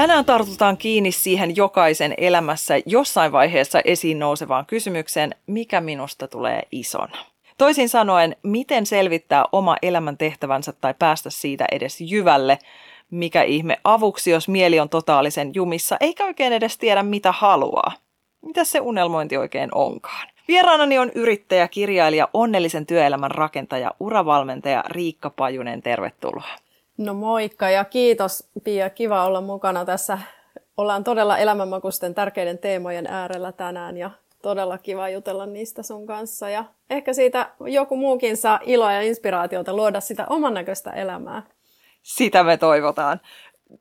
Tänään tartutaan kiinni siihen jokaisen elämässä jossain vaiheessa esiin nousevaan kysymykseen, mikä minusta tulee isona. Toisin sanoen, miten selvittää oma elämän tehtävänsä tai päästä siitä edes jyvälle, mikä ihme avuksi, jos mieli on totaalisen jumissa, eikä oikein edes tiedä mitä haluaa. Mitä se unelmointi oikein onkaan? Vieraanani on yrittäjä, kirjailija, onnellisen työelämän rakentaja, uravalmentaja Riikka Pajunen. Tervetuloa. No moikka ja kiitos Pia, kiva olla mukana tässä. Ollaan todella elämänmakusten tärkeiden teemojen äärellä tänään ja todella kiva jutella niistä sun kanssa. Ja ehkä siitä joku muukin saa iloa ja inspiraatiota luoda sitä oman näköistä elämää. Sitä me toivotaan.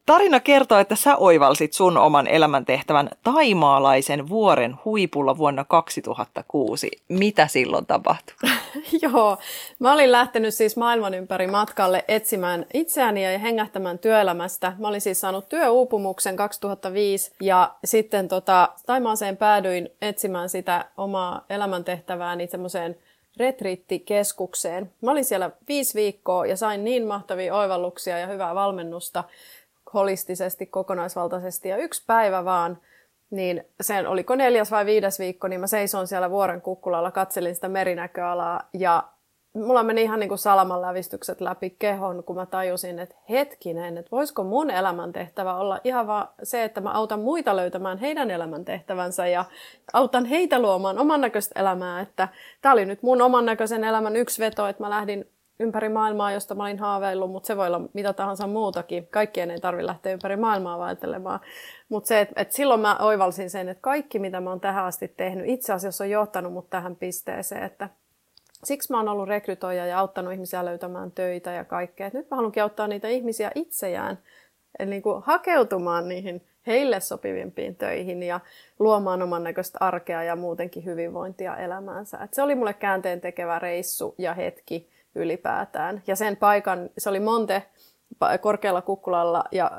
Tarina kertoo, että sä oivalsit sun oman elämäntehtävän taimaalaisen vuoren huipulla vuonna 2006. Mitä silloin tapahtui? Joo, mä olin lähtenyt siis maailman ympäri matkalle etsimään itseäni ja hengähtämään työelämästä. Mä olin siis saanut työuupumuksen 2005 ja sitten tota, Taimaaseen päädyin etsimään sitä omaa elämäntehtävääni semmoiseen retriittikeskukseen. Mä olin siellä viisi viikkoa ja sain niin mahtavia oivalluksia ja hyvää valmennusta holistisesti, kokonaisvaltaisesti. Ja yksi päivä vaan, niin sen oliko neljäs vai viides viikko, niin mä seison siellä vuoren kukkulalla, katselin sitä merinäköalaa ja mulla meni ihan niin kuin salamanlävistykset läpi kehon, kun mä tajusin, että hetkinen, että voisiko mun elämäntehtävä olla ihan vaan se, että mä autan muita löytämään heidän elämäntehtävänsä ja autan heitä luomaan oman näköistä elämää, että tämä oli nyt mun oman näköisen elämän yksi veto, että mä lähdin ympäri maailmaa, josta mä olin haaveillut, mutta se voi olla mitä tahansa muutakin. Kaikkien ei tarvitse lähteä ympäri maailmaa vaeltelemaan. Mutta se, että et silloin mä oivalsin sen, että kaikki mitä mä oon tähän asti tehnyt, itse asiassa on johtanut mut tähän pisteeseen, että siksi mä oon ollut rekrytoija ja auttanut ihmisiä löytämään töitä ja kaikkea. Et nyt mä haluankin auttaa niitä ihmisiä itseään, eli niin kuin hakeutumaan niihin heille sopivimpiin töihin ja luomaan oman näköistä arkea ja muutenkin hyvinvointia elämäänsä. Et se oli mulle käänteen tekevä reissu ja hetki ylipäätään. Ja sen paikan, se oli Monte korkealla kukkulalla ja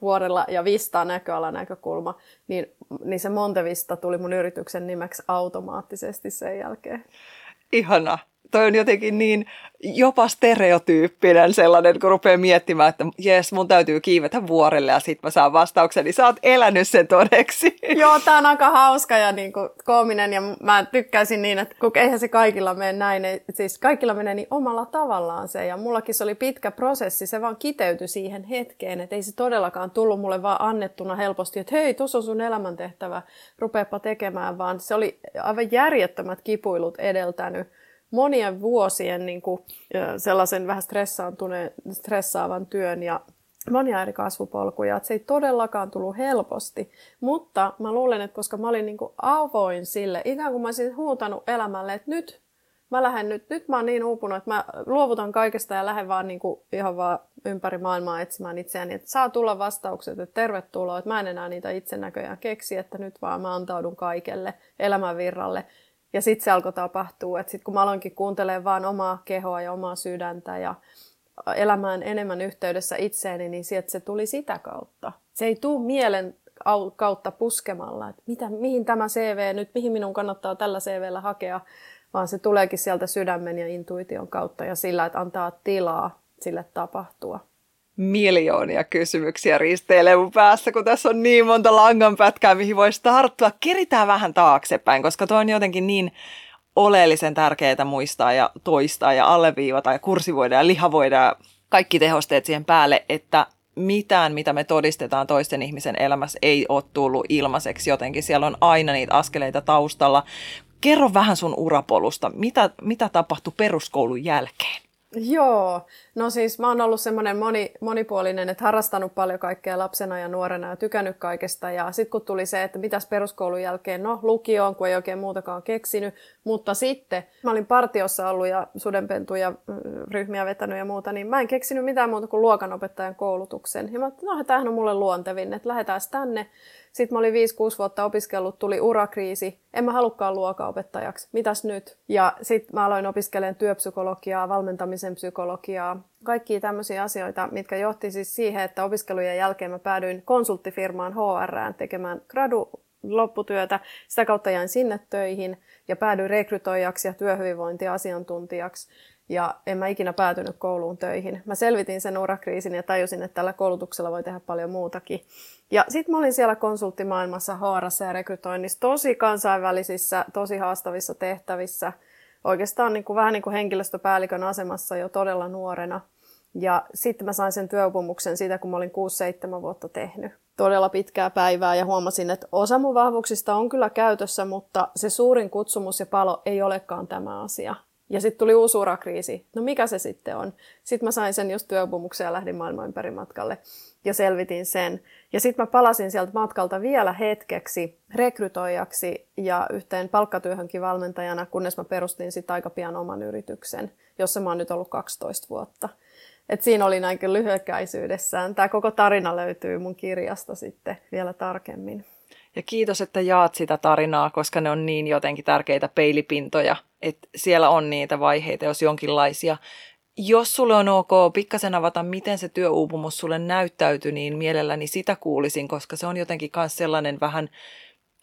vuorella ja Vista näköala näkökulma, niin, niin se Montevista tuli mun yrityksen nimeksi automaattisesti sen jälkeen. Ihana toi on jotenkin niin jopa stereotyyppinen sellainen, kun rupeaa miettimään, että jes, mun täytyy kiivetä vuorelle ja sit mä saan vastauksen, niin sä oot elänyt sen todeksi. Joo, tää on aika hauska ja niin kuin koominen ja mä tykkäisin niin, että kun eihän se kaikilla mene näin, että siis kaikilla menee niin omalla tavallaan se. Ja mullakin se oli pitkä prosessi, se vaan kiteytyi siihen hetkeen, että ei se todellakaan tullut mulle vaan annettuna helposti, että hei, tuossa on sun elämäntehtävä, rupeapa tekemään, vaan se oli aivan järjettömät kipuilut edeltänyt monien vuosien niin kuin, sellaisen vähän stressaavan työn ja monia eri kasvupolkuja, että se ei todellakaan tullut helposti. Mutta mä luulen, että koska mä olin niin kuin avoin sille, ikään kuin mä olisin huutanut elämälle, että nyt mä lähden nyt, nyt mä oon niin uupunut, että mä luovutan kaikesta ja lähden vaan niin kuin ihan vaan ympäri maailmaa etsimään itseäni, että saa tulla vastaukset, että tervetuloa, että mä en enää niitä itse näköjään keksi, että nyt vaan mä antaudun kaikelle elämänvirralle. Ja sitten se alkoi tapahtua, että sitten kun mä aloinkin kuuntelemaan vaan omaa kehoa ja omaa sydäntä ja elämään enemmän yhteydessä itseeni, niin sieltä se tuli sitä kautta. Se ei tule mielen kautta puskemalla, että mitä, mihin tämä CV nyt, mihin minun kannattaa tällä CVllä hakea, vaan se tuleekin sieltä sydämen ja intuition kautta ja sillä, että antaa tilaa sille tapahtua miljoonia kysymyksiä risteilee mun päässä, kun tässä on niin monta langanpätkää, mihin voisi tarttua. Keritään vähän taaksepäin, koska tuo on jotenkin niin oleellisen tärkeää muistaa ja toistaa ja alleviivata ja kursivoida ja lihavoida ja kaikki tehosteet siihen päälle, että mitään, mitä me todistetaan toisten ihmisen elämässä, ei ole tullut ilmaiseksi jotenkin. Siellä on aina niitä askeleita taustalla. Kerro vähän sun urapolusta. Mitä, mitä tapahtui peruskoulun jälkeen? Joo, no siis mä oon ollut semmoinen moni, monipuolinen, että harrastanut paljon kaikkea lapsena ja nuorena ja tykännyt kaikesta. Ja sitten kun tuli se, että mitäs peruskoulun jälkeen, no lukioon, kun ei oikein muutakaan keksinyt. Mutta sitten mä olin partiossa ollut ja sudenpentuja mm, ryhmiä vetänyt ja muuta, niin mä en keksinyt mitään muuta kuin luokanopettajan koulutuksen. Ja mä ajattelin, no tämähän on mulle luontevin, että lähdetään tänne. Sitten mä olin 5-6 vuotta opiskellut, tuli urakriisi, en mä halukkaan luokaopettajaksi, mitäs nyt? Ja sitten mä aloin opiskelemaan työpsykologiaa, valmentamisen psykologiaa, kaikkia tämmöisiä asioita, mitkä johti siis siihen, että opiskelujen jälkeen mä päädyin konsulttifirmaan HRään tekemään gradu lopputyötä. Sitä kautta jäin sinne töihin ja päädyin rekrytoijaksi ja työhyvinvointiasiantuntijaksi ja en mä ikinä päätynyt kouluun töihin. Mä selvitin sen urakriisin ja tajusin, että tällä koulutuksella voi tehdä paljon muutakin. Ja sitten mä olin siellä konsulttimaailmassa haarassa ja rekrytoinnissa tosi kansainvälisissä, tosi haastavissa tehtävissä. Oikeastaan niin kuin, vähän niin kuin henkilöstöpäällikön asemassa jo todella nuorena. Ja sitten mä sain sen työupumuksen siitä, kun mä olin 6-7 vuotta tehnyt. Todella pitkää päivää ja huomasin, että osa mun vahvuuksista on kyllä käytössä, mutta se suurin kutsumus ja palo ei olekaan tämä asia. Ja sitten tuli uusi urakriisi. No mikä se sitten on? Sitten mä sain sen just työopumuksen ja lähdin maailman ympäri matkalle ja selvitin sen. Ja sitten mä palasin sieltä matkalta vielä hetkeksi rekrytoijaksi ja yhteen palkkatyöhönkin valmentajana, kunnes mä perustin sitten aika pian oman yrityksen, jossa mä oon nyt ollut 12 vuotta. Et siinä oli aika lyhykäisyydessään. Tämä koko tarina löytyy mun kirjasta sitten vielä tarkemmin. Ja kiitos, että jaat sitä tarinaa, koska ne on niin jotenkin tärkeitä peilipintoja, että siellä on niitä vaiheita, jos jonkinlaisia. Jos sulle on ok pikkasen avata, miten se työuupumus sulle näyttäytyi, niin mielelläni sitä kuulisin, koska se on jotenkin myös sellainen vähän,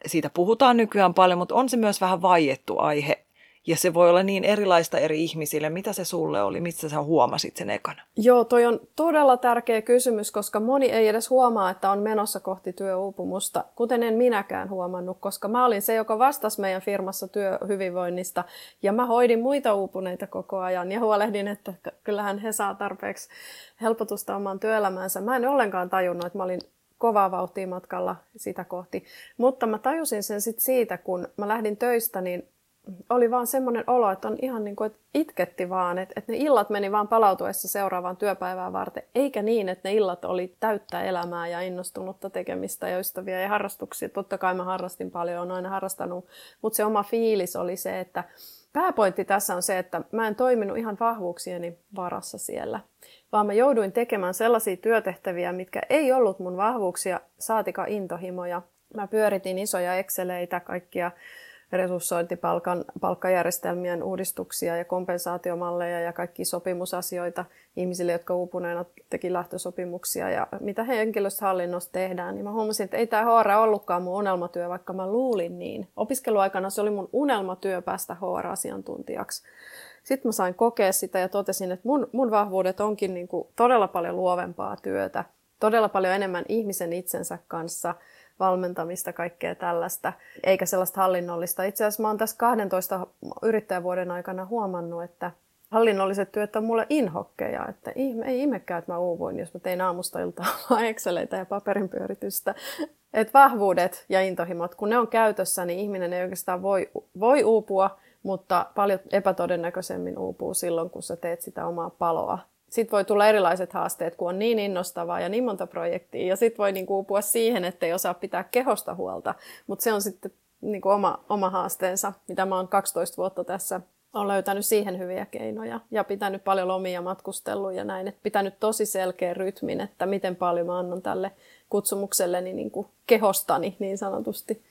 siitä puhutaan nykyään paljon, mutta on se myös vähän vaiettu aihe ja se voi olla niin erilaista eri ihmisille. Mitä se sulle oli? Mistä sä huomasit sen ekana? Joo, toi on todella tärkeä kysymys, koska moni ei edes huomaa, että on menossa kohti työuupumusta, kuten en minäkään huomannut, koska mä olin se, joka vastasi meidän firmassa työhyvinvoinnista ja mä hoidin muita uupuneita koko ajan ja huolehdin, että kyllähän he saa tarpeeksi helpotusta omaan työelämäänsä. Mä en ollenkaan tajunnut, että mä olin kovaa vauhtia matkalla sitä kohti. Mutta mä tajusin sen sitten siitä, kun mä lähdin töistä, niin oli vaan semmoinen olo, että on ihan niin kuin, että itketti vaan, että, että ne illat meni vaan palautuessa seuraavaan työpäivään varten, eikä niin, että ne illat oli täyttä elämää ja innostunutta tekemistä ja ystäviä ja harrastuksia. Totta kai mä harrastin paljon, olen aina harrastanut, mutta se oma fiilis oli se, että pääpointti tässä on se, että mä en toiminut ihan vahvuuksieni varassa siellä, vaan mä jouduin tekemään sellaisia työtehtäviä, mitkä ei ollut mun vahvuuksia, saatika intohimoja. Mä pyöritin isoja exceleitä, kaikkia resurssointipalkan, palkkajärjestelmien uudistuksia ja kompensaatiomalleja ja kaikki sopimusasioita ihmisille, jotka uupuneena teki lähtösopimuksia ja mitä henkilöstöhallinnossa tehdään, niin mä huomasin, että ei tämä HR ollutkaan mun unelmatyö, vaikka mä luulin niin. Opiskeluaikana se oli mun unelmatyö päästä HR-asiantuntijaksi. Sitten mä sain kokea sitä ja totesin, että mun, mun vahvuudet onkin niin kuin todella paljon luovempaa työtä, todella paljon enemmän ihmisen itsensä kanssa – valmentamista, kaikkea tällaista, eikä sellaista hallinnollista. Itse asiassa mä oon tässä 12 yrittäjävuoden aikana huomannut, että hallinnolliset työt on mulle inhokkeja, että ihme, ei ihmekään, että mä uuvuin, jos mä tein aamusta iltaan Exceleitä ja paperinpyöritystä. Et vahvuudet ja intohimot, kun ne on käytössä, niin ihminen ei oikeastaan voi, voi uupua, mutta paljon epätodennäköisemmin uupuu silloin, kun sä teet sitä omaa paloa sitten voi tulla erilaiset haasteet, kun on niin innostavaa ja niin monta projektia. Ja sitten voi niinku uupua siihen, että ei osaa pitää kehosta huolta. Mutta se on sitten niinku oma, oma haasteensa, mitä mä oon 12 vuotta tässä olen löytänyt siihen hyviä keinoja ja pitänyt paljon lomia matkustellut ja näin, että pitänyt tosi selkeä rytmin, että miten paljon mä annan tälle kutsumukselleni niin kuin kehostani niin sanotusti.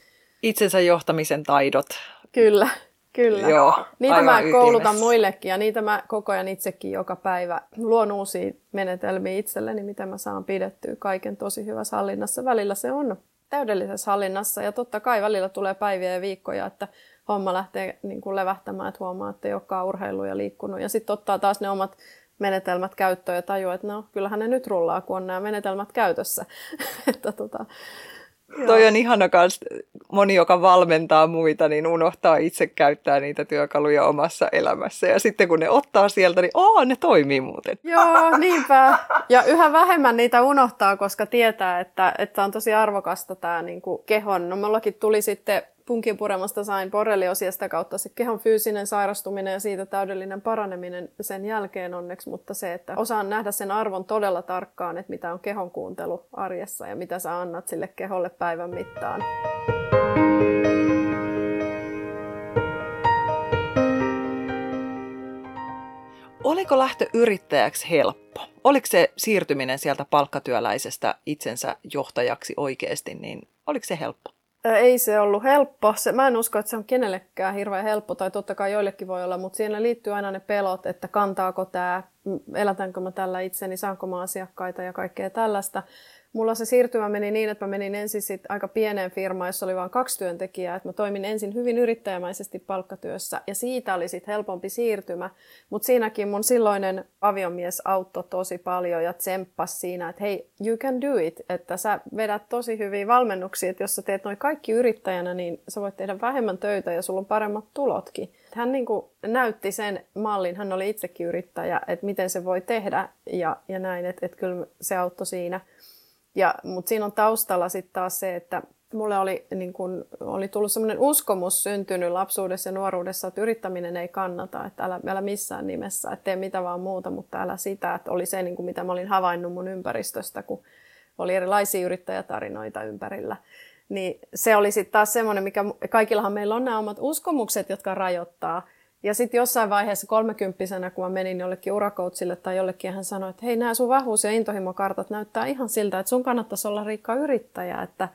Itsensä johtamisen taidot. Kyllä, Kyllä. Joo, niitä mä ytimessä. koulutan muillekin ja niitä mä koko ajan itsekin joka päivä luon uusia menetelmiä itselleni, miten mä saan pidettyä kaiken tosi hyvässä hallinnassa. Välillä se on täydellisessä hallinnassa ja totta kai välillä tulee päiviä ja viikkoja, että homma lähtee niin kuin levähtämään, että huomaa, että ei olekaan urheilu ja liikkunut. Ja sitten ottaa taas ne omat menetelmät käyttöön ja tajuaa, että no kyllähän ne nyt rullaa, kun on nämä menetelmät käytössä. että tota, Joo. Toi on ihana kans, moni, joka valmentaa muita, niin unohtaa itse käyttää niitä työkaluja omassa elämässä. Ja sitten kun ne ottaa sieltä, niin oo, ne toimii muuten. Joo, niinpä. Ja yhä vähemmän niitä unohtaa, koska tietää, että, että on tosi arvokasta tämä niin kuin kehon. No mullakin tuli sitten punkin puremasta sain borrelioosia sitä kautta se kehon fyysinen sairastuminen ja siitä täydellinen paraneminen sen jälkeen onneksi, mutta se, että osaan nähdä sen arvon todella tarkkaan, että mitä on kehon kuuntelu arjessa ja mitä sä annat sille keholle päivän mittaan. Oliko lähtö yrittäjäksi helppo? Oliko se siirtyminen sieltä palkkatyöläisestä itsensä johtajaksi oikeasti, niin oliko se helppo? Ei se ollut helppo. Se, mä en usko, että se on kenellekään hirveän helppo, tai totta kai joillekin voi olla, mutta siinä liittyy aina ne pelot, että kantaako tämä, elätänkö mä tällä itseni, saanko mä asiakkaita ja kaikkea tällaista. Mulla se siirtymä meni niin, että mä menin ensin sit aika pieneen firmaan, jossa oli vain kaksi työntekijää. Että mä toimin ensin hyvin yrittäjämäisesti palkkatyössä ja siitä oli sitten helpompi siirtymä. Mutta siinäkin mun silloinen aviomies auttoi tosi paljon ja tsemppasi siinä, että hei, you can do it. Että sä vedät tosi hyviä valmennuksia, että jos sä teet noin kaikki yrittäjänä, niin sä voit tehdä vähemmän töitä ja sulla on paremmat tulotkin. Hän niin kuin näytti sen mallin, hän oli itsekin yrittäjä, että miten se voi tehdä ja, ja näin, että, että kyllä se auttoi siinä. Ja, mutta siinä on taustalla sitten taas se, että mulle oli, niin kun, oli tullut sellainen uskomus syntynyt lapsuudessa ja nuoruudessa, että yrittäminen ei kannata, että älä, älä missään nimessä, että tee mitä vaan muuta, mutta älä sitä, että oli se, niin kuin, mitä mä olin havainnut mun ympäristöstä, kun oli erilaisia yrittäjätarinoita ympärillä. Niin se oli sitten taas semmoinen, mikä kaikillahan meillä on nämä omat uskomukset, jotka rajoittaa – ja sitten jossain vaiheessa kolmekymppisenä, kun mä menin jollekin urakoutsille tai jollekin, hän sanoi, että hei, nämä sun vahvuus- ja intohimokartat näyttää ihan siltä, että sun kannattaisi olla riikka yrittäjä, että,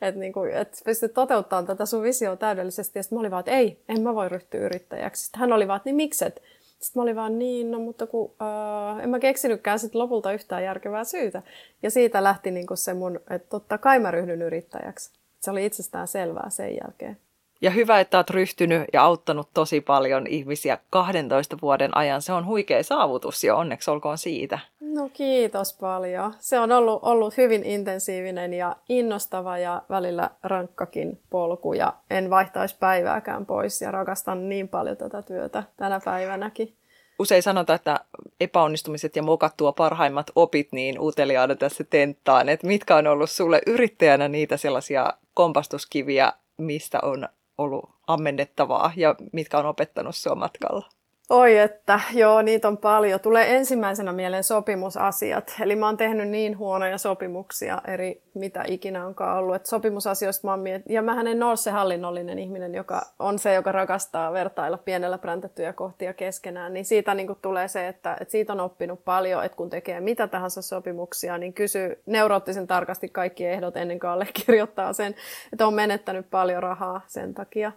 että, niin kuin, että pystyt toteuttamaan tätä sun visioa täydellisesti. Ja sitten mä olin vaan, että ei, en mä voi ryhtyä yrittäjäksi. Sitten hän oli vaan, että niin mikset? Sitten mä olin vaan niin, no mutta kun äh, en mä keksinytkään sit lopulta yhtään järkevää syytä. Ja siitä lähti niin se mun, että totta kai mä ryhdyn yrittäjäksi. Se oli itsestään selvää sen jälkeen. Ja hyvä, että olet ryhtynyt ja auttanut tosi paljon ihmisiä 12 vuoden ajan. Se on huikea saavutus ja onneksi olkoon siitä. No kiitos paljon. Se on ollut, ollut hyvin intensiivinen ja innostava ja välillä rankkakin polku ja en vaihtaisi päivääkään pois ja rakastan niin paljon tätä työtä tänä päivänäkin. Usein sanotaan, että epäonnistumiset ja mokattua parhaimmat opit niin uteliaana tässä tenttaan. Että mitkä on ollut sulle yrittäjänä niitä sellaisia kompastuskiviä, mistä on ollut ammennettavaa ja mitkä on opettanut sinua matkalla? Oi että, joo, niitä on paljon. Tulee ensimmäisenä mieleen sopimusasiat. Eli mä oon tehnyt niin huonoja sopimuksia eri, mitä ikinä onkaan ollut. Et sopimusasioista mä oon miet... Ja mähän en ole se hallinnollinen ihminen, joka on se, joka rakastaa vertailla pienellä präntättyjä kohtia keskenään. Niin siitä niin tulee se, että, että siitä on oppinut paljon, että kun tekee mitä tahansa sopimuksia, niin kysyy neuroottisen tarkasti kaikki ehdot ennen kuin allekirjoittaa sen. Että on menettänyt paljon rahaa sen takia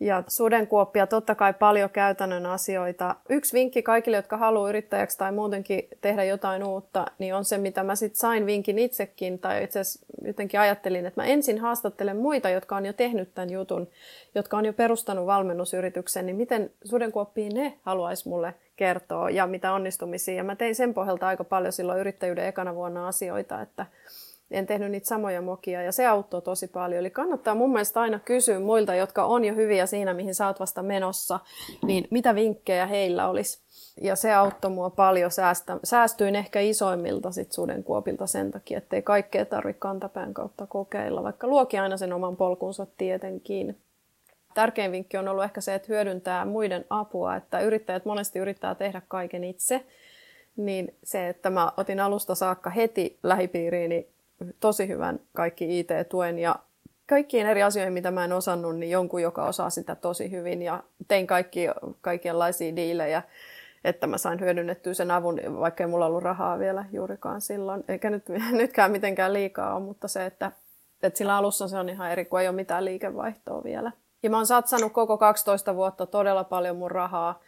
ja sudenkuoppia, totta kai paljon käytännön asioita. Yksi vinkki kaikille, jotka haluaa yrittäjäksi tai muutenkin tehdä jotain uutta, niin on se, mitä mä sitten sain vinkin itsekin, tai itse asiassa jotenkin ajattelin, että mä ensin haastattelen muita, jotka on jo tehnyt tämän jutun, jotka on jo perustanut valmennusyrityksen, niin miten sudenkuoppia ne haluaisi mulle kertoa ja mitä onnistumisia. Ja mä tein sen pohjalta aika paljon silloin yrittäjyyden ekana vuonna asioita, että en tehnyt niitä samoja mokia ja se auttoi tosi paljon. Eli kannattaa mun mielestä aina kysyä muilta, jotka on jo hyviä siinä, mihin sä oot vasta menossa, niin mitä vinkkejä heillä olisi. Ja se auttoi mua paljon. Säästä, säästyin ehkä isoimmilta sit sudenkuopilta sen takia, ettei kaikkea tarvitse kantapään kautta kokeilla, vaikka luoki aina sen oman polkunsa tietenkin. Tärkein vinkki on ollut ehkä se, että hyödyntää muiden apua, että yrittäjät monesti yrittää tehdä kaiken itse, niin se, että mä otin alusta saakka heti lähipiiriini tosi hyvän kaikki IT-tuen ja kaikkiin eri asioihin, mitä mä en osannut, niin jonkun, joka osaa sitä tosi hyvin ja tein kaikki, kaikenlaisia diilejä, että mä sain hyödynnettyä sen avun, vaikka ei mulla ollut rahaa vielä juurikaan silloin, eikä nyt, nytkään mitenkään liikaa ole, mutta se, että, että sillä alussa se on ihan eri, kun ei ole mitään liikevaihtoa vielä. Ja mä oon satsannut koko 12 vuotta todella paljon mun rahaa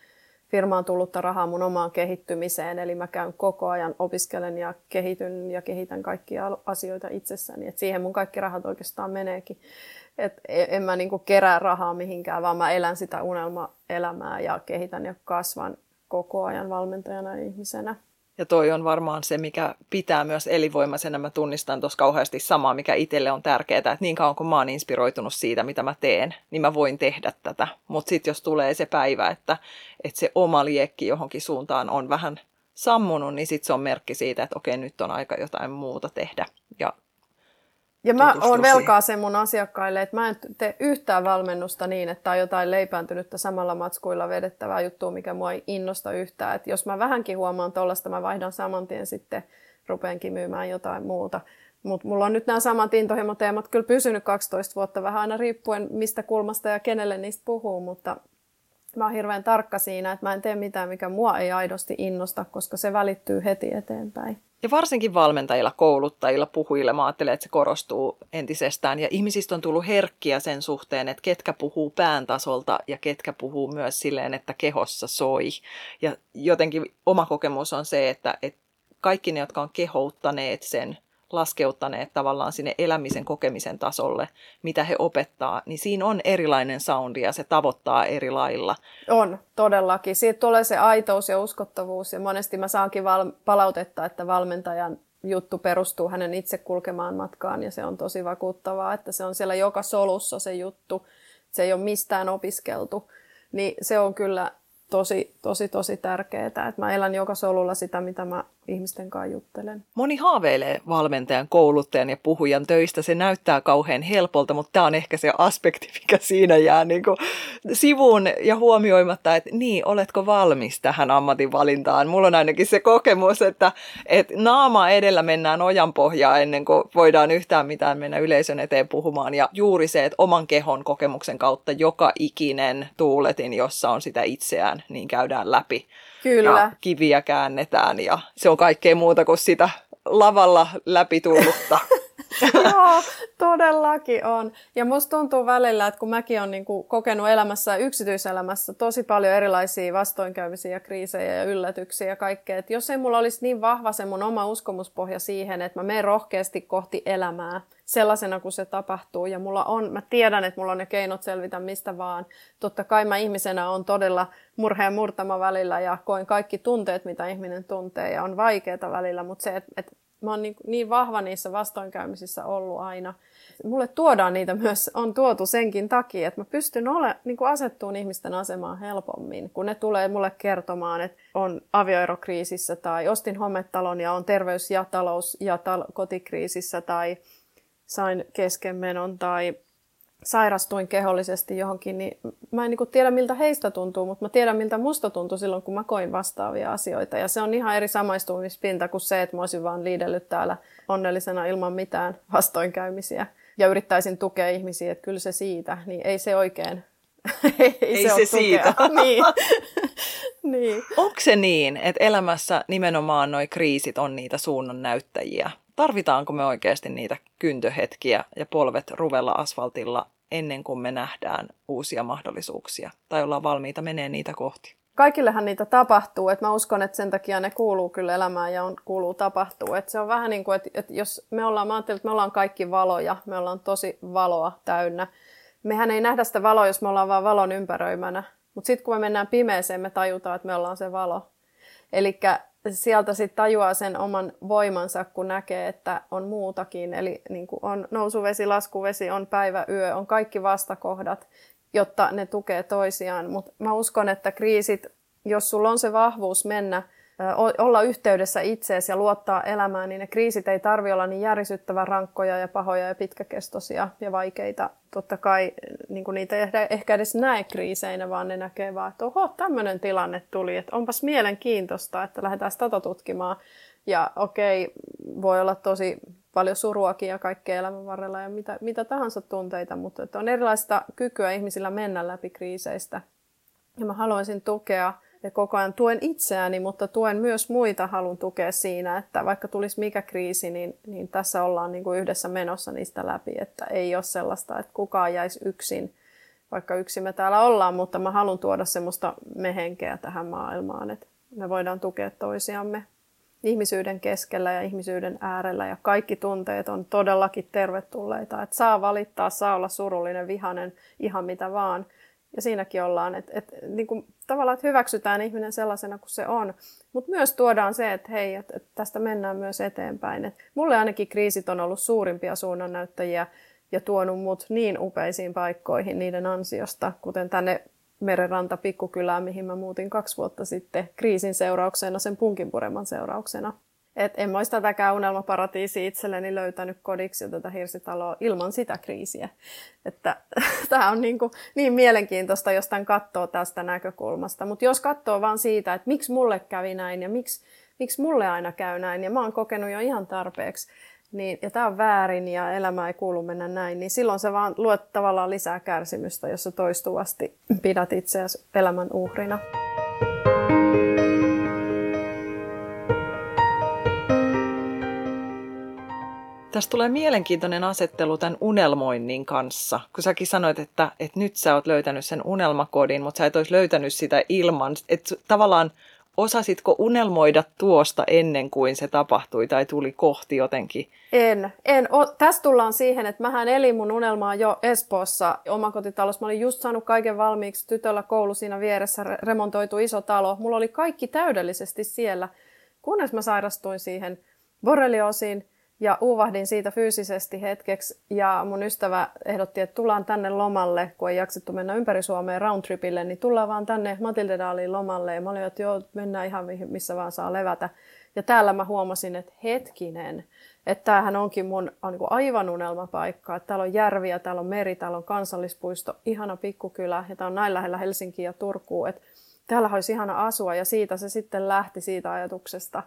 firmaan tullutta rahaa mun omaan kehittymiseen, eli mä käyn koko ajan, opiskelen ja kehityn ja kehitän kaikkia asioita itsessäni. Et siihen mun kaikki rahat oikeastaan meneekin. Et e, en mä niinku kerää rahaa mihinkään, vaan mä elän sitä unelmaelämää ja kehitän ja kasvan koko ajan valmentajana ja ihmisenä. Ja toi on varmaan se, mikä pitää myös elinvoimaisena. Mä tunnistan tuossa kauheasti samaa, mikä itselle on tärkeää, että niin kauan kun mä oon inspiroitunut siitä, mitä mä teen, niin mä voin tehdä tätä. Mutta sitten jos tulee se päivä, että, että se oma liekki johonkin suuntaan on vähän sammunut, niin sitten se on merkki siitä, että okei, nyt on aika jotain muuta tehdä. Ja Ja mä oon velkaa sen mun asiakkaille, että mä en tee yhtään valmennusta niin, että on jotain leipääntynyttä samalla matskuilla vedettävää juttua, mikä mua ei innosta yhtään. Että jos mä vähänkin huomaan tollasta, mä vaihdan saman tien sitten, rupeenkin myymään jotain muuta. Mutta mulla on nyt nämä samat intohimoteemat kyllä pysynyt 12 vuotta, vähän aina riippuen mistä kulmasta ja kenelle niistä puhuu, mutta mä oon hirveän tarkka siinä, että mä en tee mitään, mikä mua ei aidosti innosta, koska se välittyy heti eteenpäin. Ja varsinkin valmentajilla, kouluttajilla, puhujilla mä ajattelen, että se korostuu entisestään. Ja ihmisistä on tullut herkkiä sen suhteen, että ketkä puhuu pään tasolta ja ketkä puhuu myös silleen, että kehossa soi. Ja jotenkin oma kokemus on se, että, että kaikki ne, jotka on kehouttaneet sen laskeuttaneet tavallaan sinne elämisen kokemisen tasolle, mitä he opettaa, niin siinä on erilainen soundi ja se tavoittaa eri lailla. On, todellakin. Siitä tulee se aitous ja uskottavuus ja monesti mä saankin val- palautetta, että valmentajan juttu perustuu hänen itse kulkemaan matkaan ja se on tosi vakuuttavaa, että se on siellä joka solussa se juttu, se ei ole mistään opiskeltu. Niin se on kyllä tosi, tosi, tosi tärkeää, että mä elän joka solulla sitä, mitä mä ihmisten kanssa juttelen. Moni haaveilee valmentajan, kouluttajan ja puhujan töistä. Se näyttää kauhean helpolta, mutta tämä on ehkä se aspekti, mikä siinä jää niin kuin sivuun ja huomioimatta, että niin, oletko valmis tähän ammatinvalintaan. Mulla on ainakin se kokemus, että, että naama edellä mennään ojan pohjaa ennen kuin voidaan yhtään mitään mennä yleisön eteen puhumaan. Ja juuri se, että oman kehon kokemuksen kautta joka ikinen tuuletin, jossa on sitä itseään, niin käydään läpi. Kyllä. Ja kiviä käännetään ja se on kaikkea muuta kuin sitä lavalla läpi tullutta. Joo, todellakin on. Ja musta tuntuu välillä, että kun mäkin olen niin kokenut elämässä ja yksityiselämässä tosi paljon erilaisia vastoinkäymisiä kriisejä ja yllätyksiä ja kaikkea, että jos ei mulla olisi niin vahva se mun oma uskomuspohja siihen, että mä menen rohkeasti kohti elämää sellaisena kuin se tapahtuu ja mulla on, mä tiedän, että mulla on ne keinot selvitä mistä vaan. Totta kai mä ihmisenä on todella murheen murtama välillä ja koen kaikki tunteet, mitä ihminen tuntee ja on vaikeaa välillä, mutta se, että mä oon niin, niin vahva niissä vastoinkäymisissä ollut aina. Mulle tuodaan niitä myös, on tuotu senkin takia, että mä pystyn ole, niin kuin asettuun ihmisten asemaan helpommin, kun ne tulee mulle kertomaan, että on avioerokriisissä tai ostin hometalon ja on terveys- ja talous- ja tal- kotikriisissä tai sain keskenmenon tai sairastuin kehollisesti johonkin, niin mä en niin tiedä miltä heistä tuntuu, mutta mä tiedän miltä musta tuntui silloin, kun mä koin vastaavia asioita. Ja se on ihan eri samaistumispinta kuin se, että mä olisin vaan liidellyt täällä onnellisena ilman mitään vastoinkäymisiä. Ja yrittäisin tukea ihmisiä, että kyllä se siitä, niin ei se oikein. ei, ei se, se siitä. niin. niin. Onko se niin, että elämässä nimenomaan nuo kriisit on niitä suunnan näyttäjiä? Tarvitaanko me oikeasti niitä kyntöhetkiä ja polvet ruvella asfaltilla ennen kuin me nähdään uusia mahdollisuuksia tai ollaan valmiita menee niitä kohti? Kaikillehan niitä tapahtuu, että mä uskon, että sen takia ne kuuluu kyllä elämään ja on, kuuluu tapahtuu. Että se on vähän niin kuin, että, että jos me ollaan, mä että me ollaan kaikki valoja, me ollaan tosi valoa täynnä. Mehän ei nähdä sitä valoa, jos me ollaan vaan valon ympäröimänä. Mutta sitten kun me mennään pimeeseen, me tajutaan, että me ollaan se valo. Eli sieltä sitten tajuaa sen oman voimansa, kun näkee, että on muutakin. Eli niin kuin on nousuvesi, laskuvesi, on päivä, yö, on kaikki vastakohdat, jotta ne tukee toisiaan. Mutta mä uskon, että kriisit, jos sulla on se vahvuus mennä olla yhteydessä itseesi ja luottaa elämään, niin ne kriisit ei tarvi olla niin järisyttävän rankkoja ja pahoja ja pitkäkestoisia ja vaikeita. Totta kai niin kuin niitä ei ehkä edes näe kriiseinä, vaan ne näkee vaan, että oho, tämmöinen tilanne tuli, että onpas mielenkiintoista, että lähdetään sitä tutkimaan. Ja okei, voi olla tosi paljon suruakin ja kaikkea elämän varrella ja mitä, mitä tahansa tunteita, mutta että on erilaista kykyä ihmisillä mennä läpi kriiseistä. Ja mä haluaisin tukea ja koko ajan tuen itseäni, mutta tuen myös muita, haluan tukea siinä, että vaikka tulisi mikä kriisi, niin, niin tässä ollaan niin kuin yhdessä menossa niistä läpi, että ei ole sellaista, että kukaan jäisi yksin, vaikka yksin me täällä ollaan, mutta mä haluan tuoda semmoista mehenkeä tähän maailmaan, että me voidaan tukea toisiamme ihmisyyden keskellä ja ihmisyyden äärellä. Ja kaikki tunteet on todellakin tervetulleita, että saa valittaa, saa olla surullinen, vihanen, ihan mitä vaan – ja siinäkin ollaan, että, että niin kuin, tavallaan että hyväksytään ihminen sellaisena kuin se on, mutta myös tuodaan se, että hei, että, että tästä mennään myös eteenpäin. Et mulle ainakin kriisit on ollut suurimpia suunnannäyttäjiä ja tuonut mut niin upeisiin paikkoihin niiden ansiosta, kuten tänne merenranta pikkukylään, mihin mä muutin kaksi vuotta sitten kriisin seurauksena, sen punkinpureman seurauksena. Et en olisi tätäkään unelmaparatiisi itselleni löytänyt kodiksi tätä hirsitaloa ilman sitä kriisiä. Että tämä on niin, kuin, niin mielenkiintoista, jos tämän katsoo tästä näkökulmasta. Mutta jos katsoo vaan siitä, että miksi mulle kävi näin ja miksi, miksi mulle aina käy näin, ja mä oon kokenut jo ihan tarpeeksi, niin, ja tämä on väärin ja elämä ei kuulu mennä näin, niin silloin se vaan luot tavallaan lisää kärsimystä, jos sä toistuvasti pidät itseäsi elämän uhrina. Tästä tulee mielenkiintoinen asettelu tämän unelmoinnin kanssa, kun säkin sanoit, että, että nyt sä oot löytänyt sen unelmakodin, mutta sä et olisi löytänyt sitä ilman. Että tavallaan osasitko unelmoida tuosta ennen kuin se tapahtui tai tuli kohti jotenkin? En. en. O, tästä tullaan siihen, että mähän elin mun unelmaa jo Espoossa omakotitalossa. Mä olin just saanut kaiken valmiiksi. Tytöllä koulu siinä vieressä remontoitu iso talo. Mulla oli kaikki täydellisesti siellä, kunnes mä sairastuin siihen borrelioosiin ja uuvahdin siitä fyysisesti hetkeksi ja mun ystävä ehdotti, että tullaan tänne lomalle, kun ei jaksettu mennä ympäri Suomeen roundtripille, niin tullaan vaan tänne Matildedaliin lomalle. Ja mä olin, että joo, mennään ihan missä vaan saa levätä. Ja täällä mä huomasin, että hetkinen, että tämähän onkin mun on niin aivan unelmapaikka. Että täällä on järviä, täällä on meri, täällä on kansallispuisto, ihana pikkukylä ja tää on näin lähellä Helsinkiä ja Turkuun. Että täällä olisi ihana asua ja siitä se sitten lähti siitä ajatuksesta,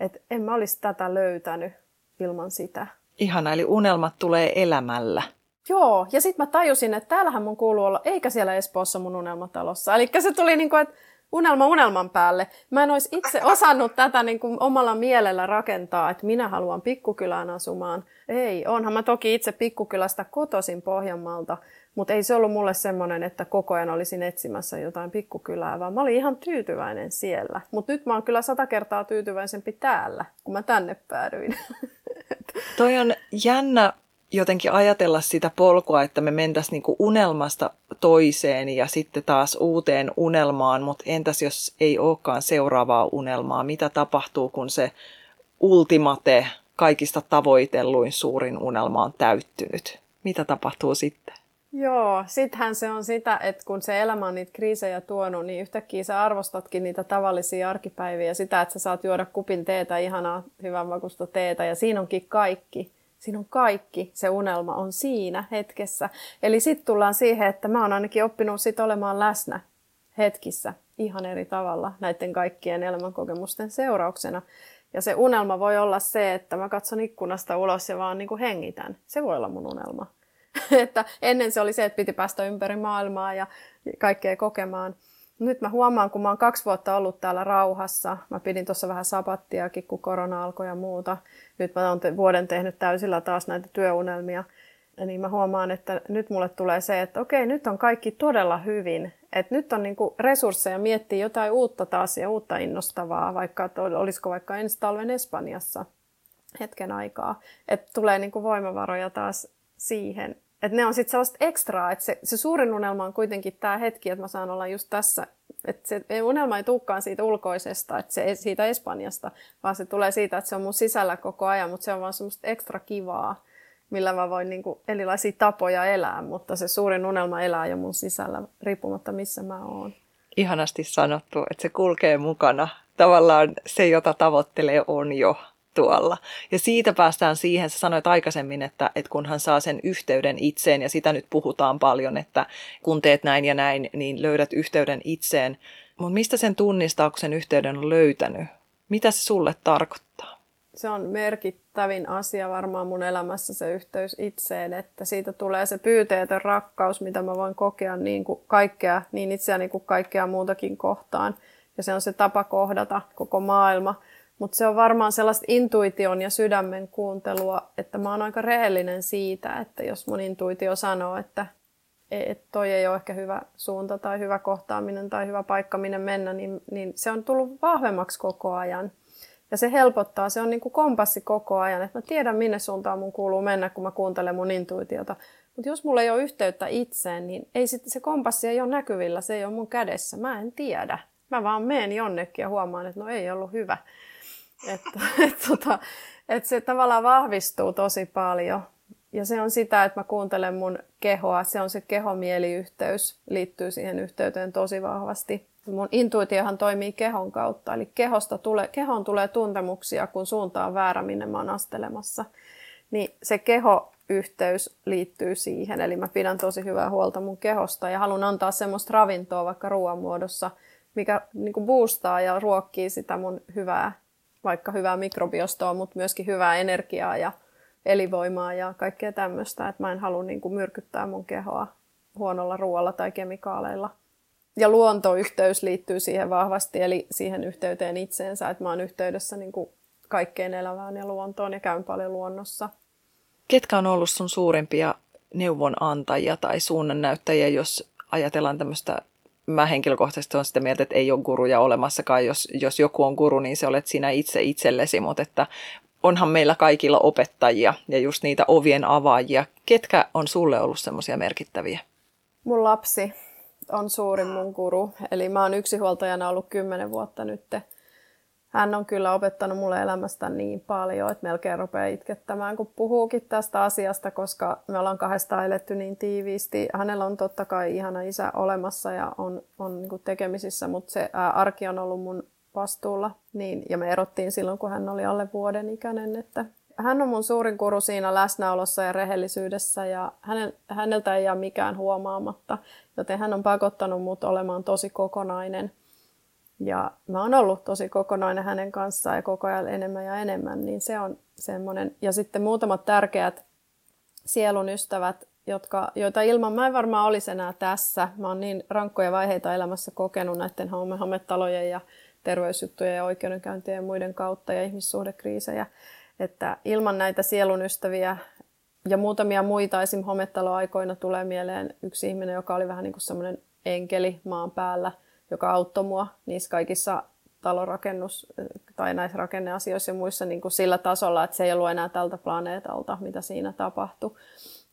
että en mä olisi tätä löytänyt ilman sitä. Ihana, eli unelmat tulee elämällä. Joo, ja sitten mä tajusin, että täällähän mun kuuluu olla, eikä siellä Espoossa mun unelmatalossa. Eli se tuli niin kuin, että unelma unelman päälle. Mä en olisi itse osannut tätä niin kuin omalla mielellä rakentaa, että minä haluan pikkukylään asumaan. Ei, onhan mä toki itse pikkukylästä kotosin Pohjanmaalta, mutta ei se ollut mulle semmoinen, että koko ajan olisin etsimässä jotain pikkukylää, vaan mä olin ihan tyytyväinen siellä. Mutta nyt mä oon kyllä sata kertaa tyytyväisempi täällä, kun mä tänne päädyin. Toi on jännä jotenkin ajatella sitä polkua, että me mentäisiin niinku unelmasta toiseen ja sitten taas uuteen unelmaan, mutta entäs jos ei olekaan seuraavaa unelmaa? Mitä tapahtuu, kun se ultimate, kaikista tavoitelluin suurin unelma on täyttynyt? Mitä tapahtuu sitten? Joo, sittenhän se on sitä, että kun se elämä on niitä kriisejä tuonut, niin yhtäkkiä sä arvostatkin niitä tavallisia arkipäiviä, sitä, että sä saat juoda kupin teetä, ihanaa hyvän makusta teetä, ja siinä onkin kaikki. Siinä on kaikki, se unelma on siinä hetkessä. Eli sitten tullaan siihen, että mä oon ainakin oppinut sit olemaan läsnä hetkissä ihan eri tavalla näiden kaikkien elämänkokemusten seurauksena. Ja se unelma voi olla se, että mä katson ikkunasta ulos ja vaan niin kuin hengitän. Se voi olla mun unelma. että ennen se oli se, että piti päästä ympäri maailmaa ja kaikkea kokemaan. Nyt mä huomaan, kun mä oon kaksi vuotta ollut täällä rauhassa, mä pidin tuossa vähän sapattiakin, kun korona alkoi ja muuta. Nyt mä oon te- vuoden tehnyt täysillä taas näitä työunelmia. Niin mä huomaan, että nyt mulle tulee se, että okei, nyt on kaikki todella hyvin. Että nyt on niinku resursseja miettiä jotain uutta taas ja uutta innostavaa, vaikka olisiko vaikka ensi talven Espanjassa hetken aikaa. Että tulee niinku voimavaroja taas siihen. Että ne on sitten sellaista ekstraa, että se, se suurin unelma on kuitenkin tämä hetki, että mä saan olla just tässä. Että se unelma ei tulekaan siitä ulkoisesta, että se siitä Espanjasta, vaan se tulee siitä, että se on mun sisällä koko ajan, mutta se on vaan semmoista ekstra kivaa, millä mä voin niinku erilaisia tapoja elää, mutta se suurin unelma elää jo mun sisällä, riippumatta missä mä oon. Ihanasti sanottu, että se kulkee mukana. Tavallaan se, jota tavoittelee, on jo tuolla. Ja siitä päästään siihen, sä sanoit aikaisemmin, että, että kun hän saa sen yhteyden itseen, ja sitä nyt puhutaan paljon, että kun teet näin ja näin, niin löydät yhteyden itseen. Mutta mistä sen tunnistaa, kun sen yhteyden on löytänyt? Mitä se sulle tarkoittaa? Se on merkittävin asia varmaan mun elämässä se yhteys itseen, että siitä tulee se pyyteetön rakkaus, mitä mä voin kokea niin kuin kaikkea, niin itseäni kuin kaikkea muutakin kohtaan. Ja se on se tapa kohdata koko maailma mutta se on varmaan sellaista intuition ja sydämen kuuntelua, että mä oon aika rehellinen siitä, että jos mun intuitio sanoo, että et toi ei ole ehkä hyvä suunta tai hyvä kohtaaminen tai hyvä paikka, minne mennä, niin, niin se on tullut vahvemmaksi koko ajan. Ja se helpottaa, se on niin kuin kompassi koko ajan, että mä tiedän minne suuntaan mun kuuluu mennä, kun mä kuuntelen mun intuitiota. Mutta jos mulla ei ole yhteyttä itseen, niin ei sit, se kompassi ei ole näkyvillä, se ei ole mun kädessä, mä en tiedä. Mä vaan menen jonnekin ja huomaan, että no ei ollut hyvä. Että et, tota, et se tavallaan vahvistuu tosi paljon. Ja se on sitä, että mä kuuntelen mun kehoa. Se on se kehomieliyhteys, liittyy siihen yhteyteen tosi vahvasti. Mun intuitiohan toimii kehon kautta, eli kehosta tulee, kehon tulee tuntemuksia, kun suunta on väärä, minne mä oon astelemassa. Niin se kehoyhteys liittyy siihen, eli mä pidän tosi hyvää huolta mun kehosta ja haluan antaa semmoista ravintoa vaikka ruoan muodossa, mikä niin boostaa ja ruokkii sitä mun hyvää, vaikka hyvää mikrobiostoa, mutta myöskin hyvää energiaa ja elinvoimaa ja kaikkea tämmöistä, että mä en halua niin kuin myrkyttää mun kehoa huonolla ruoalla tai kemikaaleilla. Ja luontoyhteys liittyy siihen vahvasti, eli siihen yhteyteen itseensä, että mä oon yhteydessä niin kuin kaikkeen elävään ja luontoon ja käyn paljon luonnossa. Ketkä on ollut sun suurimpia neuvonantajia tai suunnannäyttäjiä, jos ajatellaan tämmöistä mä henkilökohtaisesti olen sitä mieltä, että ei ole guruja olemassakaan. Jos, jos joku on guru, niin se olet sinä itse itsellesi, mutta että onhan meillä kaikilla opettajia ja just niitä ovien avaajia. Ketkä on sulle ollut semmoisia merkittäviä? Mun lapsi on suurin mun guru. Eli mä oon yksinhuoltajana ollut kymmenen vuotta nyt. Hän on kyllä opettanut mulle elämästä niin paljon, että melkein rupeaa itkettämään, kun puhuukin tästä asiasta, koska me ollaan kahdesta eletty niin tiiviisti. Hänellä on totta kai ihana isä olemassa ja on, on niin tekemisissä, mutta se ää, arki on ollut mun vastuulla. Niin, ja me erottiin silloin, kun hän oli alle vuoden ikäinen, että hän on mun suurin kuru siinä läsnäolossa ja rehellisyydessä ja häneltä ei jää mikään huomaamatta, joten hän on pakottanut mut olemaan tosi kokonainen. Ja mä oon ollut tosi kokonainen hänen kanssaan ja koko ajan enemmän ja enemmän, niin se on semmoinen. Ja sitten muutamat tärkeät sielun ystävät, jotka, joita ilman mä en varmaan olisi enää tässä. Mä oon niin rankkoja vaiheita elämässä kokenut näiden hometalojen ja terveysjuttujen ja oikeudenkäyntien ja muiden kautta ja ihmissuhdekriisejä. Että ilman näitä sielun ystäviä ja muutamia muita, esim. hometaloaikoina tulee mieleen yksi ihminen, joka oli vähän niin kuin semmoinen enkeli maan päällä, joka auttoi mua niissä kaikissa talorakennus- tai näissä rakenneasioissa ja muissa niin kuin sillä tasolla, että se ei ollut enää tältä planeetalta, mitä siinä tapahtui.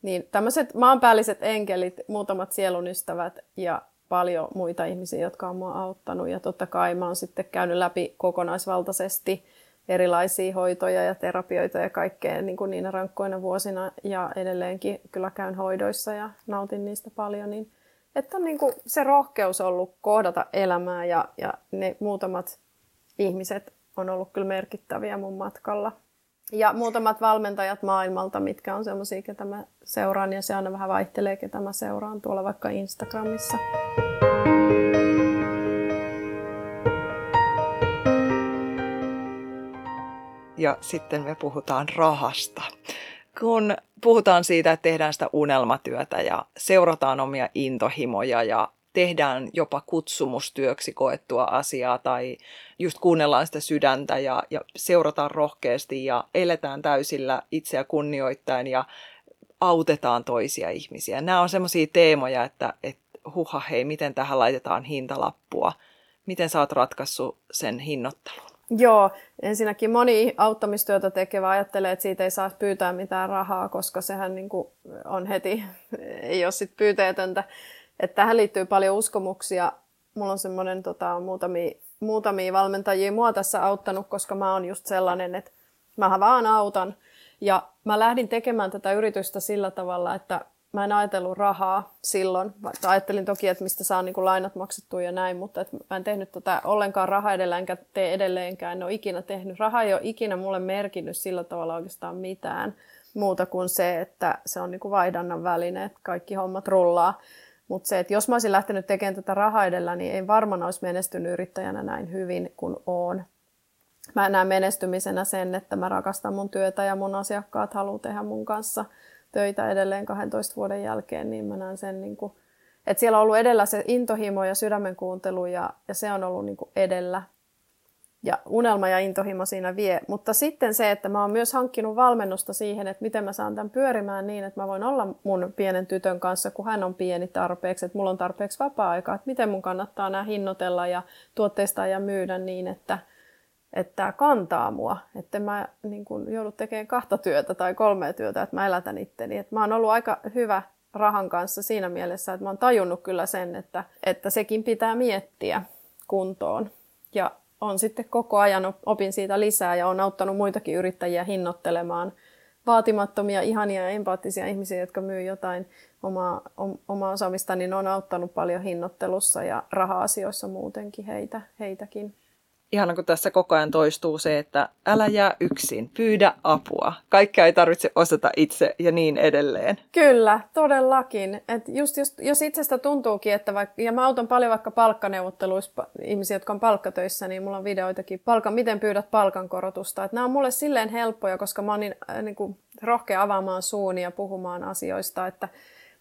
Niin tämmöiset maanpäälliset enkelit, muutamat sielun ystävät ja paljon muita ihmisiä, jotka on mua auttanut. Ja totta kai mä oon sitten käynyt läpi kokonaisvaltaisesti erilaisia hoitoja ja terapioita ja kaikkea niin kuin niinä rankkoina vuosina. Ja edelleenkin kyllä käyn hoidoissa ja nautin niistä paljon. Niin, että on niin kuin se rohkeus ollut kohdata elämää ja, ja ne muutamat ihmiset on ollut kyllä merkittäviä mun matkalla. Ja muutamat valmentajat maailmalta, mitkä on semmoisia, ketä mä seuraan, ja se aina vähän vaihtelee, ketä mä seuraan tuolla vaikka Instagramissa. Ja sitten me puhutaan rahasta. Kun puhutaan siitä, että tehdään sitä unelmatyötä ja seurataan omia intohimoja ja tehdään jopa kutsumustyöksi koettua asiaa tai just kuunnellaan sitä sydäntä ja, ja seurataan rohkeasti ja eletään täysillä itseä kunnioittain ja autetaan toisia ihmisiä. Nämä on semmoisia teemoja, että, että huha hei, miten tähän laitetaan hintalappua. Miten sä oot ratkaissut sen hinnoittelun? Joo, ensinnäkin moni auttamistyötä tekevä ajattelee, että siitä ei saa pyytää mitään rahaa, koska sehän niin kuin on heti, ei ole sit pyyteetöntä. Että tähän liittyy paljon uskomuksia. Mulla on semmoinen tota, muutamia, muutamia valmentajia mua tässä auttanut, koska mä oon just sellainen, että mä vaan autan. Ja mä lähdin tekemään tätä yritystä sillä tavalla, että mä en ajatellut rahaa silloin. Vaikka ajattelin toki, että mistä saa niin kuin lainat maksettua ja näin, mutta että mä en tehnyt tätä ollenkaan rahaa edellä, enkä tee edelleenkään. En ole ikinä tehnyt. Raha ei ole ikinä mulle merkinnyt sillä tavalla oikeastaan mitään muuta kuin se, että se on niin kuin vaihdannan väline, että kaikki hommat rullaa. Mutta se, että jos mä olisin lähtenyt tekemään tätä rahaa edellä, niin ei varmaan olisi menestynyt yrittäjänä näin hyvin kuin oon. Mä näen menestymisenä sen, että mä rakastan mun työtä ja mun asiakkaat haluaa tehdä mun kanssa töitä edelleen 12 vuoden jälkeen, niin mä näen sen, niin kuin, että siellä on ollut edellä se intohimo ja sydämen kuuntelu ja, ja se on ollut niin kuin edellä ja unelma ja intohimo siinä vie. Mutta sitten se, että mä oon myös hankkinut valmennusta siihen, että miten mä saan tämän pyörimään niin, että mä voin olla mun pienen tytön kanssa, kun hän on pieni tarpeeksi, että mulla on tarpeeksi vapaa-aikaa, että miten mun kannattaa nämä hinnoitella ja tuotteista ja myydä niin, että, että tämä kantaa mua, että mä niin kun joudun tekemään kahta työtä tai kolmea työtä, että mä elätän itteni. Että mä oon ollut aika hyvä rahan kanssa siinä mielessä, että mä oon tajunnut kyllä sen, että, että sekin pitää miettiä kuntoon. Ja on sitten koko ajan opin siitä lisää ja on auttanut muitakin yrittäjiä hinnoittelemaan vaatimattomia, ihania ja empaattisia ihmisiä, jotka myy jotain omaa, omaa osaamista, niin on auttanut paljon hinnoittelussa ja raha-asioissa muutenkin heitä, heitäkin ihana kun tässä koko ajan toistuu se, että älä jää yksin, pyydä apua. Kaikkea ei tarvitse osata itse ja niin edelleen. Kyllä, todellakin. Et just, just, jos itsestä tuntuukin, että vaikka, ja mä autan paljon vaikka palkkaneuvotteluissa ihmisiä, jotka on palkkatöissä, niin mulla on videoitakin, palkan, miten pyydät palkankorotusta. Et nämä on mulle silleen helppoja, koska mä oon niin, äh, niin kuin, rohkea avaamaan suuni ja puhumaan asioista, että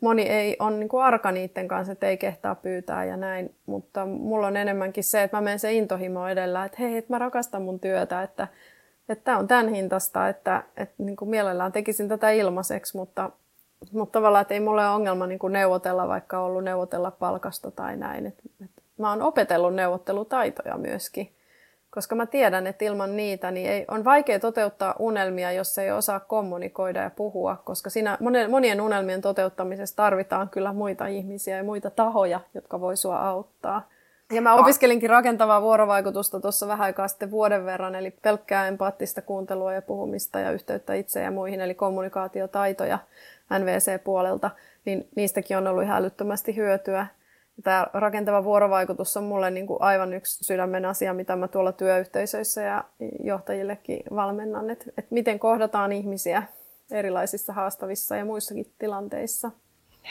moni ei on niin kuin arka niiden kanssa, että ei kehtaa pyytää ja näin. Mutta mulla on enemmänkin se, että mä menen se intohimo edellä, että hei, että mä rakastan mun työtä, että että tämä on tämän hintasta, että, että niin kuin mielellään tekisin tätä ilmaiseksi, mutta, mutta tavallaan, että ei mulle ole ongelma niin kuin neuvotella, vaikka ollut neuvotella palkasta tai näin. Et, et mä oon opetellut neuvottelutaitoja myöskin koska mä tiedän, että ilman niitä niin ei, on vaikea toteuttaa unelmia, jos ei osaa kommunikoida ja puhua, koska siinä monien unelmien toteuttamisessa tarvitaan kyllä muita ihmisiä ja muita tahoja, jotka voi sua auttaa. Ja mä opiskelinkin rakentavaa vuorovaikutusta tuossa vähän aikaa sitten vuoden verran, eli pelkkää empaattista kuuntelua ja puhumista ja yhteyttä itse ja muihin, eli kommunikaatiotaitoja NVC-puolelta, niin niistäkin on ollut ihan älyttömästi hyötyä. Tämä rakentava vuorovaikutus on mulle niin kuin aivan yksi sydämen asia, mitä mä tuolla työyhteisöissä ja johtajillekin valmennan, että, että miten kohdataan ihmisiä erilaisissa haastavissa ja muissakin tilanteissa.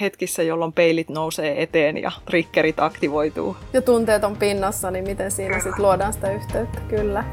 Hetkissä, jolloin peilit nousee eteen ja triggerit aktivoituu. Ja tunteet on pinnassa, niin miten siinä sitten luodaan sitä yhteyttä, kyllä.